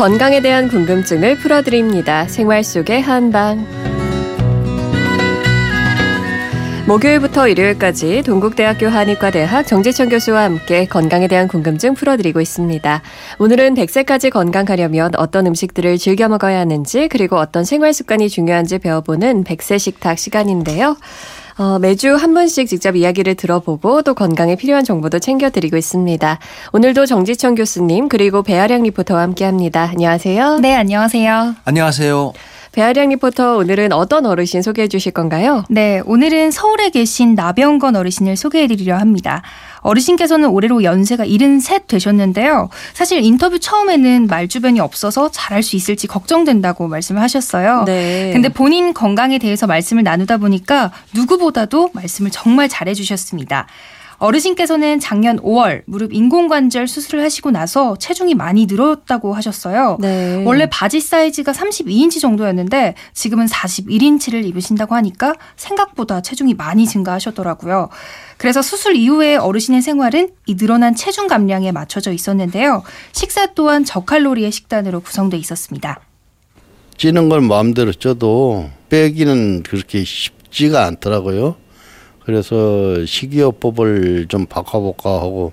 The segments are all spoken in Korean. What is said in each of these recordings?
건강에 대한 궁금증을 풀어드립니다. 생활 속의 한방. 목요일부터 일요일까지 동국대학교 한의과대학 정재천 교수와 함께 건강에 대한 궁금증 풀어드리고 있습니다. 오늘은 100세까지 건강하려면 어떤 음식들을 즐겨 먹어야 하는지 그리고 어떤 생활 습관이 중요한지 배워보는 100세 식탁 시간인데요. 어, 매주 한 분씩 직접 이야기를 들어보고 또 건강에 필요한 정보도 챙겨드리고 있습니다. 오늘도 정지천 교수님 그리고 배아량 리포터와 함께합니다. 안녕하세요. 네, 안녕하세요. 안녕하세요. 배아량 리포터 오늘은 어떤 어르신 소개해 주실 건가요? 네, 오늘은 서울에 계신 나병건 어르신을 소개해 드리려 합니다. 어르신께서는 올해로 연세가 73 되셨는데요. 사실 인터뷰 처음에는 말주변이 없어서 잘할 수 있을지 걱정된다고 말씀을 하셨어요. 네. 근데 본인 건강에 대해서 말씀을 나누다 보니까 누구보다도 말씀을 정말 잘해 주셨습니다. 어르신께서는 작년 5월 무릎 인공관절 수술을 하시고 나서 체중이 많이 늘었다고 하셨어요. 네. 원래 바지 사이즈가 32인치 정도였는데 지금은 41인치를 입으신다고 하니까 생각보다 체중이 많이 증가하셨더라고요. 그래서 수술 이후에 어르신의 생활은 이 늘어난 체중 감량에 맞춰져 있었는데요. 식사 또한 저칼로리의 식단으로 구성돼 있었습니다. 찌는 걸 마음대로 쪄도 빼기는 그렇게 쉽지가 않더라고요. 그래서 식이요법을 좀 바꿔볼까 하고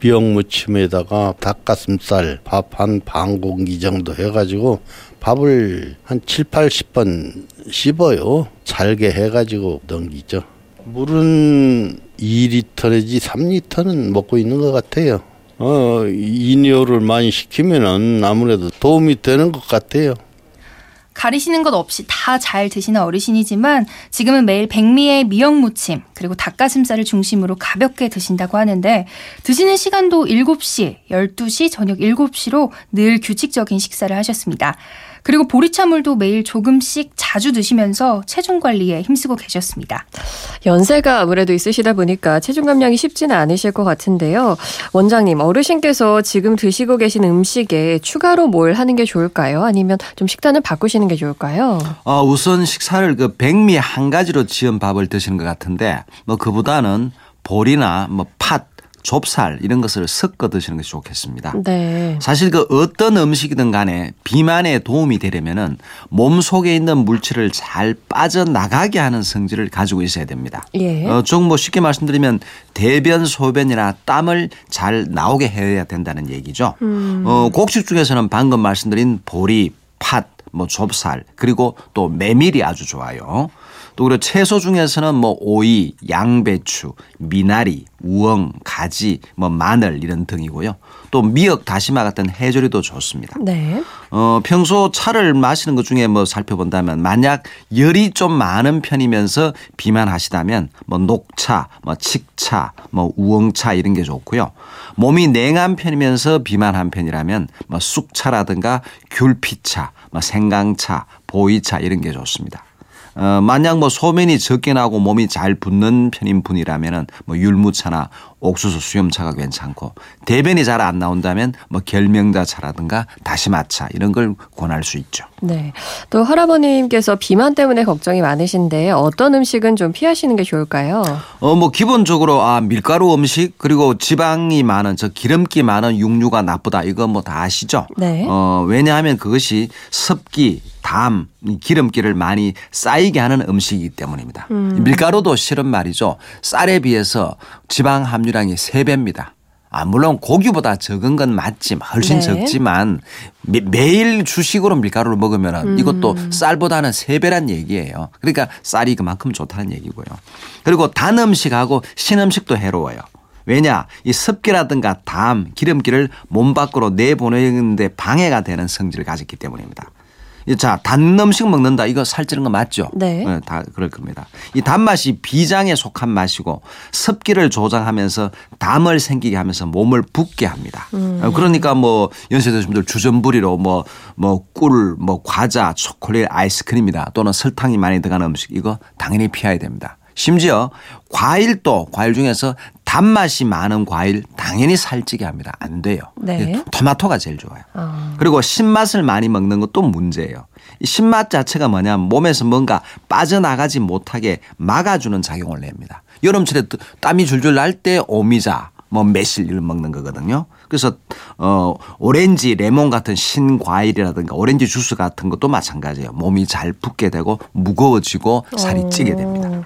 비영무침에다가 닭가슴살 밥 한 반 공기 정도 해가지고 밥을 한 7, 80번 씹어요. 잘게 해가지고 넘기죠. 물은 2리터 내지 3리터는 먹고 있는 것 같아요. 어, 이뇨를 많이 시키면은 아무래도 도움이 되는 것 같아요. 가리시는 것 없이 다 잘 드시는 어르신이지만 지금은 매일 백미의 미역무침 그리고 닭가슴살을 중심으로 가볍게 드신다고 하는데 드시는 시간도 7시, 12시, 저녁 7시로 늘 규칙적인 식사를 하셨습니다. 그리고 보리차물도 매일 조금씩 자주 드시면서 체중 관리에 힘쓰고 계셨습니다. 연세가 아무래도 있으시다 보니까 체중 감량이 쉽지는 않으실 것 같은데요. 원장님, 어르신께서 지금 드시고 계신 음식에 추가로 뭘 하는 게 좋을까요? 아니면 좀 식단을 바꾸시는 게 좋을까요? 어, 우선 식사를 그 백미 한 가지로 지은 밥을 드시는 것 같은데 뭐 그보다는 보리나 뭐 팥, 좁쌀 이런 것을 섞어 드시는 것이 좋겠습니다. 네. 사실 그 어떤 음식이든 간에 비만에 도움이 되려면은 몸 속에 있는 물질을 잘 빠져나가게 하는 성질을 가지고 있어야 됩니다. 예. 어, 좀뭐 쉽게 말씀드리면 대변, 소변이나 땀을 잘 나오게 해야 된다는 얘기죠. 어, 곡식 중에서는 방금 말씀드린 보리, 팥, 뭐 좁쌀 그리고 또 메밀이 아주 좋아요. 또 그리고 채소 중에서는 뭐 오이, 양배추, 미나리, 우엉, 가지, 뭐 마늘 이런 등이고요. 또 미역, 다시마 같은 해조류도 좋습니다. 네. 어, 평소 차를 마시는 것 중에 뭐 살펴본다면 만약 열이 좀 많은 편이면서 비만하시다면 뭐 녹차, 뭐 칡차, 뭐 우엉차 이런 게 좋고요. 몸이 냉한 편이면서 비만한 편이라면 뭐 쑥차라든가 귤피차, 뭐 생강차, 보이차 이런 게 좋습니다. 어, 만약 뭐 소변이 적게 나고 몸이 잘 붓는 편인 분이라면은 뭐 율무차나 옥수수 수염차가 괜찮고 대변이 잘 안 나온다면 뭐 결명자차라든가 다시마차 이런 걸 권할 수 있죠. 네. 또 할아버님께서 비만 때문에 걱정이 많으신데 어떤 음식은 좀 피하시는 게 좋을까요? 어 뭐 기본적으로 아 밀가루 음식 그리고 지방이 많은 저 기름기 많은 육류가 나쁘다 이거 뭐 다 아시죠? 네. 어 왜냐하면 그것이 습기, 담, 이 기름기를 많이 쌓이게 하는 음식이기 때문입니다. 밀가루도 실은 말이죠. 쌀에 비해서 지방 함유량 이 3배입니다. 아, 물론 고기보다 적은 건 맞지, 훨씬 네. 적지만 매, 매일 주식으로 밀가루를 먹으면 이것도 쌀보다는 3배란 얘기예요. 그러니까 쌀이 그만큼 좋다는 얘기고요. 그리고 단 음식하고 신 음식도 해로워요. 왜냐? 이 습기라든가 담, 기름기를 몸 밖으로 내보내는데 방해가 되는 성질을 가졌기 때문입니다. 이 자, 단 음식 먹는다. 이거 살찌는 거 맞죠? 네. 다 그럴 겁니다. 이 단맛이 비장에 속한 맛이고 습기를 조장하면서 담을 생기게 하면서 몸을 붓게 합니다. 어, 그러니까 뭐 연세 드신 분들 주전부리로 뭐 뭐 꿀, 뭐 과자, 초콜릿, 아이스크림이다 또는 설탕이 많이 들어가는 음식 이거 당연히 피해야 됩니다. 심지어 과일도 과일 중에서 단맛이 많은 과일 당연히 살찌게 합니다. 안 돼요. 네. 토마토가 제일 좋아요. 아. 그리고 신맛을 많이 먹는 것도 문제예요. 이 신맛 자체가 뭐냐면 몸에서 뭔가 빠져나가지 못하게 막아주는 작용을 냅니다. 여름철에 또 땀이 줄줄 날 때 오미자, 뭐 매실 이를 먹는 거거든요. 그래서 어 오렌지, 레몬 같은 신과일이라든가 오렌지 주스 같은 것도 마찬가지예요. 몸이 잘 붓게 되고 무거워지고 살이 찌게 됩니다. 어,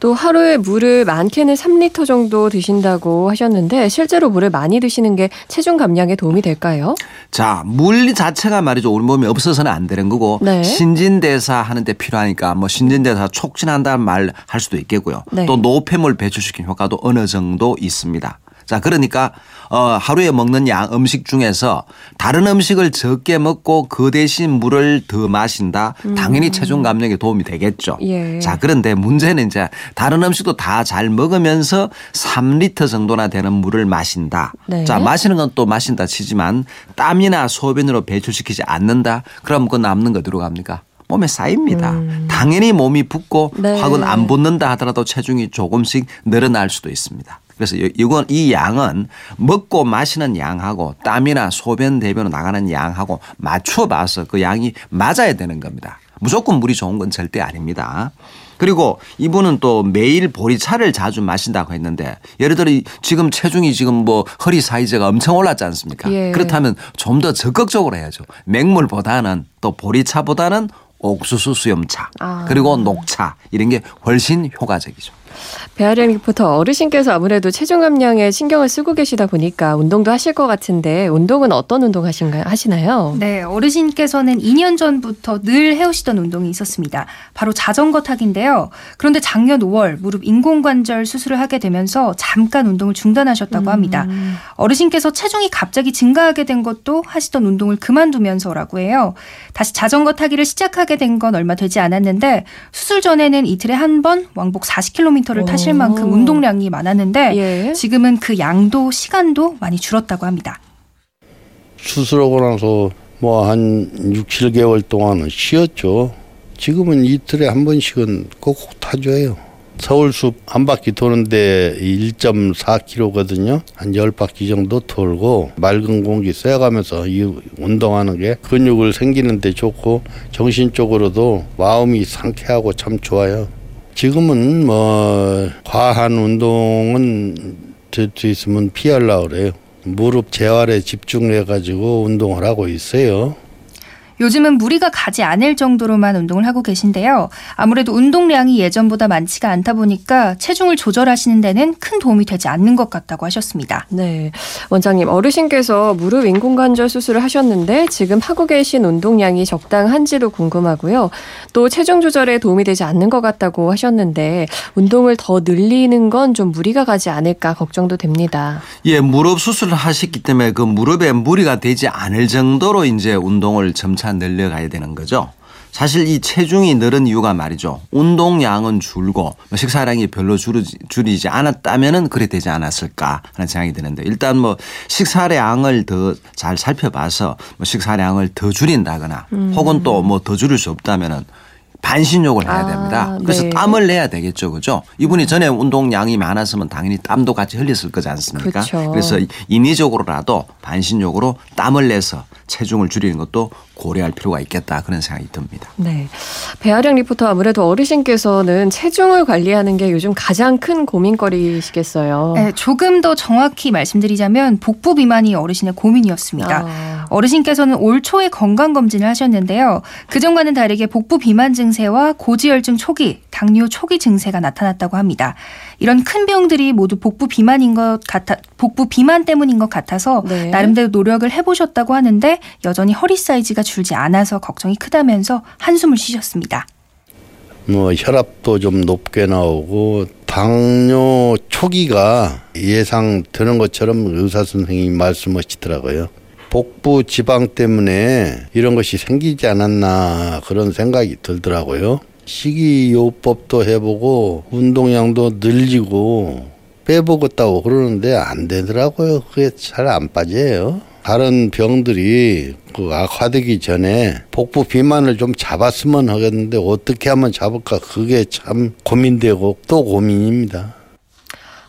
또 하루에 물을 많게는 3리터 정도 드신다고 하셨는데 실제로 물을 많이 드시는 게 체중 감량에 도움이 될까요? 자, 물 자체가 말이죠. 우리 몸에 없어서는 안 되는 거고 네. 신진대사 하는데 필요하니까 뭐 신진대사 촉진한다는 말 할 수도 있겠고요. 네. 또 노폐물 배출시키는 효과도 어느 정도 있습니다. 자, 그러니까 어 하루에 먹는 양 음식 중에서 다른 음식을 적게 먹고 그 대신 물을 더 마신다. 당연히 체중 감량에 도움이 되겠죠. 음. 예. 자, 그런데 문제는 이제 다른 음식도 다 잘 먹으면서 3리터 정도나 되는 물을 마신다. 네. 자, 마시는 건 또 마신다 치지만 땀이나 소변으로 배출시키지 않는다. 그럼 그 남는 거 어디로 갑니까? 몸에 쌓입니다. 당연히 몸이 붓고 음. 네. 혹은 안 붓는다 하더라도 체중이 조금씩 늘어날 수도 있습니다. 그래서 이- 이건 이 양은 먹고 마시는 양하고 땀이나 소변 대변으로 나가는 양하고 맞춰 봐서 그 양이 맞아야 되는 겁니다. 무조건 물이 좋은 건 절대 아닙니다. 그리고 이분은 또 매일 보리차를 자주 마신다고 했는데 예를 들어 이- 지금 체중이 지금 뭐 허리 사이즈가 엄청 올랐지 않습니까? 예. 그렇다면 좀 더 적극적으로 해야죠. 맹물보다는 또 보리차보다는 옥수수 수염차 아. 그리고 녹차 이런 게 훨씬 효과적이죠. 배아량 리포터 어르신께서 아무래도 체중 감량에 신경을 쓰고 계시다 보니까 운동도 하실 것 같은데 운동은 어떤 운동 하신가요? 하시나요? 네, 어르신께서는 2년 전부터 늘 해오시던 운동이 있었습니다. 바로 자전거 타기인데요. 그런데 작년 5월 무릎 인공관절 수술을 하게 되면서 잠깐 운동을 중단하셨다고 합니다. 어르신께서 체중이 갑자기 증가하게 된 것도 하시던 운동을 그만두면서라고 해요. 다시 자전거 타기를 시작하게 된 건 얼마 되지 않았는데 수술 전에는 이틀에 한 번 왕복 40km 를 타실 오. 만큼 운동량이 많았는데 예. 지금은 그 양도 시간도 많이 줄었다고 합니다. 수술하고 나서 뭐 한 6, 7개월 동안은 쉬었죠. 지금은 이틀에 한 번씩은 꼭꼭 타줘요. 서울숲 한 바퀴 도는데 1.4km거든요. 한 10바퀴 정도 돌고 맑은 공기 쐬가면서 이 운동하는 게 근육을 생기는데 좋고 정신적으로도 마음이 상쾌하고 참 좋아요. 지금은 뭐 과한 운동은 될수 있으면 피하려고 그래요. 무릎 재활에 집중해 가지고 운동을 하고 있어요. 요즘은 무리가 가지 않을 정도로만 운동을 하고 계신데요. 아무래도 운동량이 예전보다 많지가 않다 보니까 체중을 조절하시는 데는 큰 도움이 되지 않는 것 같다고 하셨습니다. 네. 원장님, 어르신께서 무릎 인공관절 수술을 하셨는데 지금 하고 계신 운동량이 적당한지도 궁금하고요. 또 체중 조절에 도움이 되지 않는 것 같다고 하셨는데 운동을 더 늘리는 건 좀 무리가 가지 않을까 걱정도 됩니다. 예, 무릎 수술을 하셨기 때문에 그 무릎에 무리가 되지 않을 정도로 이제 운동을 점차 늘려가야 되는 거죠. 사실 이 체중이 늘은 이유가 말이죠. 운동량은 줄고 뭐 식사량이 별로 줄이지, 줄이지 않았다면은 그래 되지 않았을까 하는 생각이 드는데 일단 뭐 식사량을 더 잘 살펴봐서 뭐 식사량을 더 줄인다거나 혹은 또 뭐 더 줄일 수 없다면은 반신욕을 해야 아, 됩니다. 그래서 네. 땀을 내야 되겠죠. 그죠? 이분이 전에 운동량이 많았으면 당연히 땀도 같이 흘렸을 거지 않습니까? 그쵸. 그래서 인위적으로라도 반신욕으로 땀을 내서 체중을 줄이는 것도 고려할 필요가 있겠다 그런 생각이 듭니다. 네. 배아량 리포터 아무래도 어르신께서는 체중을 관리하는 게 요즘 가장 큰 고민거리시겠어요. 네, 조금 더 정확히 말씀드리자면 복부 비만이 어르신의 고민이었습니다. 아. 어르신께서는 올 초에 건강 검진을 하셨는데요. 그전과는 다르게 복부 비만 증세와 고지혈증 초기, 당뇨 초기 증세가 나타났다고 합니다. 이런 큰 병들이 모두 복부 비만인 것 같아 복부 비만 때문인 것 같아서 네. 나름대로 노력을 해보셨다고 하는데 여전히 허리 사이즈가 줄지 않아서 걱정이 크다면서 한숨을 쉬셨습니다. 뭐 혈압도 좀 높게 나오고 당뇨 초기가 예상 되는 것처럼 의사 선생님이 말씀하시더라고요. 복부 지방 때문에 이런 것이 생기지 않았나 그런 생각이 들더라고요. 식이요법도 해보고 운동량도 늘리고 빼보겠다고 그러는데 안 되더라고요. 그게 잘 안 빠져요. 다른 병들이 그 악화되기 전에 복부 비만을 좀 잡았으면 하겠는데 어떻게 하면 잡을까 그게 참 고민되고 또 고민입니다.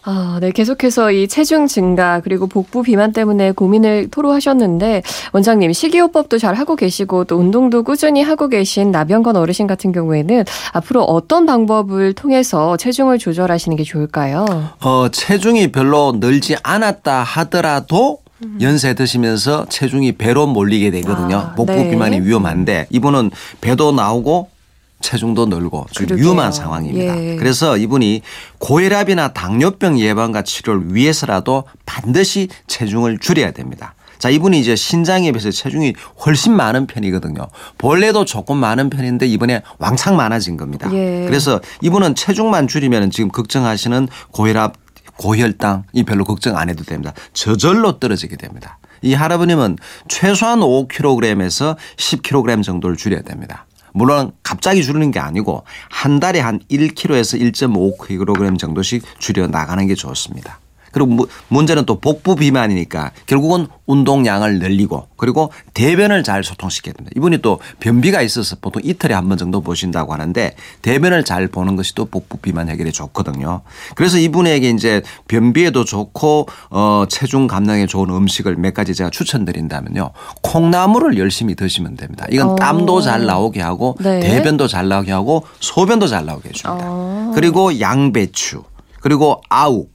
아, 네. 계속해서 이 체중 증가 그리고 복부 비만 때문에 고민을 토로하셨는데 원장님 식이요법도 잘 하고 계시고 또 운동도 꾸준히 하고 계신 나병건 어르신 같은 경우에는 앞으로 어떤 방법을 통해서 체중을 조절하시는 게 좋을까요? 어, 체중이 별로 늘지 않았다 하더라도 연세 드시면서 체중이 배로 몰리게 되거든요. 아, 복부 네. 비만이 위험한데 이분은 배도 나오고 체중도 늘고. 위험한 상황입니다. 예. 그래서 이분이 고혈압이나 당뇨병 예방과 치료를 위해서라도 반드시 체중을 줄여야 됩니다. 자, 이분이 이제 신장에 비해서 체중이 훨씬 많은 편이거든요. 본래도 조금 많은 편인데 이번에 왕창 많아진 겁니다. 예. 그래서 이분은 체중만 줄이면 지금 걱정하시는 고혈압, 고혈당 이 별로 걱정 안 해도 됩니다. 저절로 떨어지게 됩니다. 이 할아버님은 최소한 5kg에서 10kg 정도를 줄여야 됩니다. 물론 갑자기 줄이는 게 아니고 한 달에 한 1kg에서 1.5kg 정도씩 줄여 나가는 게 좋습니다. 그리고 무- 문제는 또 복부 비만이니까 결국은 운동량을 늘리고 그리고 대변을 잘 소통시켜야 됩니다. 이분이 또 변비가 있어서 보통 이틀에 한 번 정도 보신다고 하는데 대변을 잘 보는 것이 또 복부 비만 해결에 좋거든요. 그래서 이분에게 이제 변비에도 좋고 어 체중 감량에 좋은 음식을 몇 가지 제가 추천드린다면요. 콩나물을 열심히 드시면 됩니다. 이건 어. 땀도 잘 나오게 하고 네. 대변도 잘 나오게 하고 소변도 잘 나오게 해 줍니다. 어. 그리고 양배추 그리고 아욱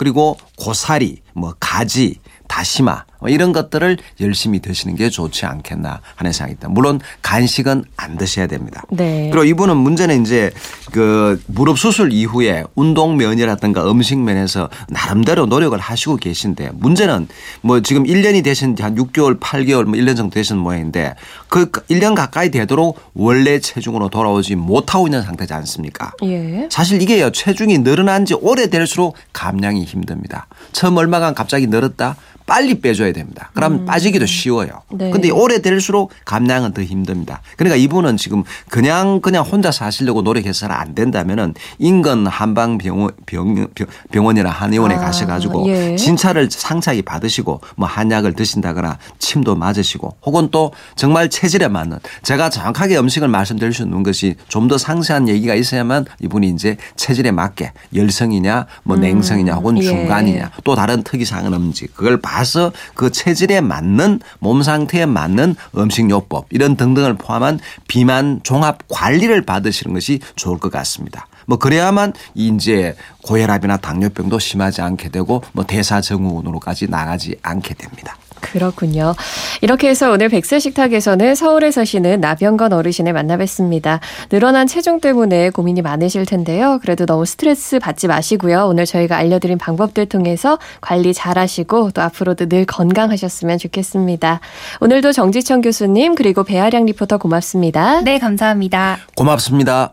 그리고 고사리 뭐 가지 다시마 뭐 이런 것들을 열심히 드시는 게 좋지 않겠나 하는 생각이 있다. 물론 간식은 안 드셔야 됩니다. 네. 그리고 이분은 문제는 이제 그 무릎 수술 이후에 운동 면이라든가 음식 면에서 나름대로 노력을 하시고 계신데 문제는 뭐 지금 1년이 되신 지한 6개월, 8개월 뭐 1년 정도 되신 모양인데 그 1년 가까이 되도록 원래 체중으로 돌아오지 못하고 있는 상태지 않습니까? 예. 사실 이게요 체중이 늘어난 지 오래될수록 감량이 힘듭니다. 처음 얼마간 갑자기 늘었다 빨리 빼줘야 됩니다. 그러면 빠지기도 쉬워요. 네. 근데 오래될수록 감량은 더 힘듭니다. 그러니까 이분은 지금 그냥 그냥 혼자 사시려고 노력해서는 안 된다면은 인근 한방 병원 병, 병, 병원이나 한의원에 아, 가셔가지고 예. 진찰을 상차히 받으시고 뭐 한약을 드신다거나 침도 맞으시고 혹은 또 정말 체질에 맞는 제가 정확하게 음식을 말씀드릴 수 있는 것이 좀 더 상세한 얘기가 있어야만 이분이 이제 체질에 맞게 열성이냐 뭐 냉성이냐 혹은 예. 중간이냐 또 다른 특이사항은 없는지 그걸 봐서 그 체질에 맞는 몸 상태에 맞는 음식요법 이런 등등을 포함한 비만 종합 관리를 받으시는 것이 좋을 것 같습니다. 뭐 그래야만 이제 고혈압이나 당뇨병도 심하지 않게 되고 뭐 대사증후군으로까지 나가지 않게 됩니다. 그렇군요. 이렇게 해서 오늘 백세 식탁에서는 서울에 사시는 나병건 어르신을 만나뵀습니다. 늘어난 체중 때문에 고민이 많으실 텐데요. 그래도 너무 스트레스 받지 마시고요. 오늘 저희가 알려드린 방법들 통해서 관리 잘 하시고 또 앞으로도 늘 건강하셨으면 좋겠습니다. 오늘도 정지천 교수님 그리고 배아량 리포터 고맙습니다. 네, 감사합니다. 고맙습니다.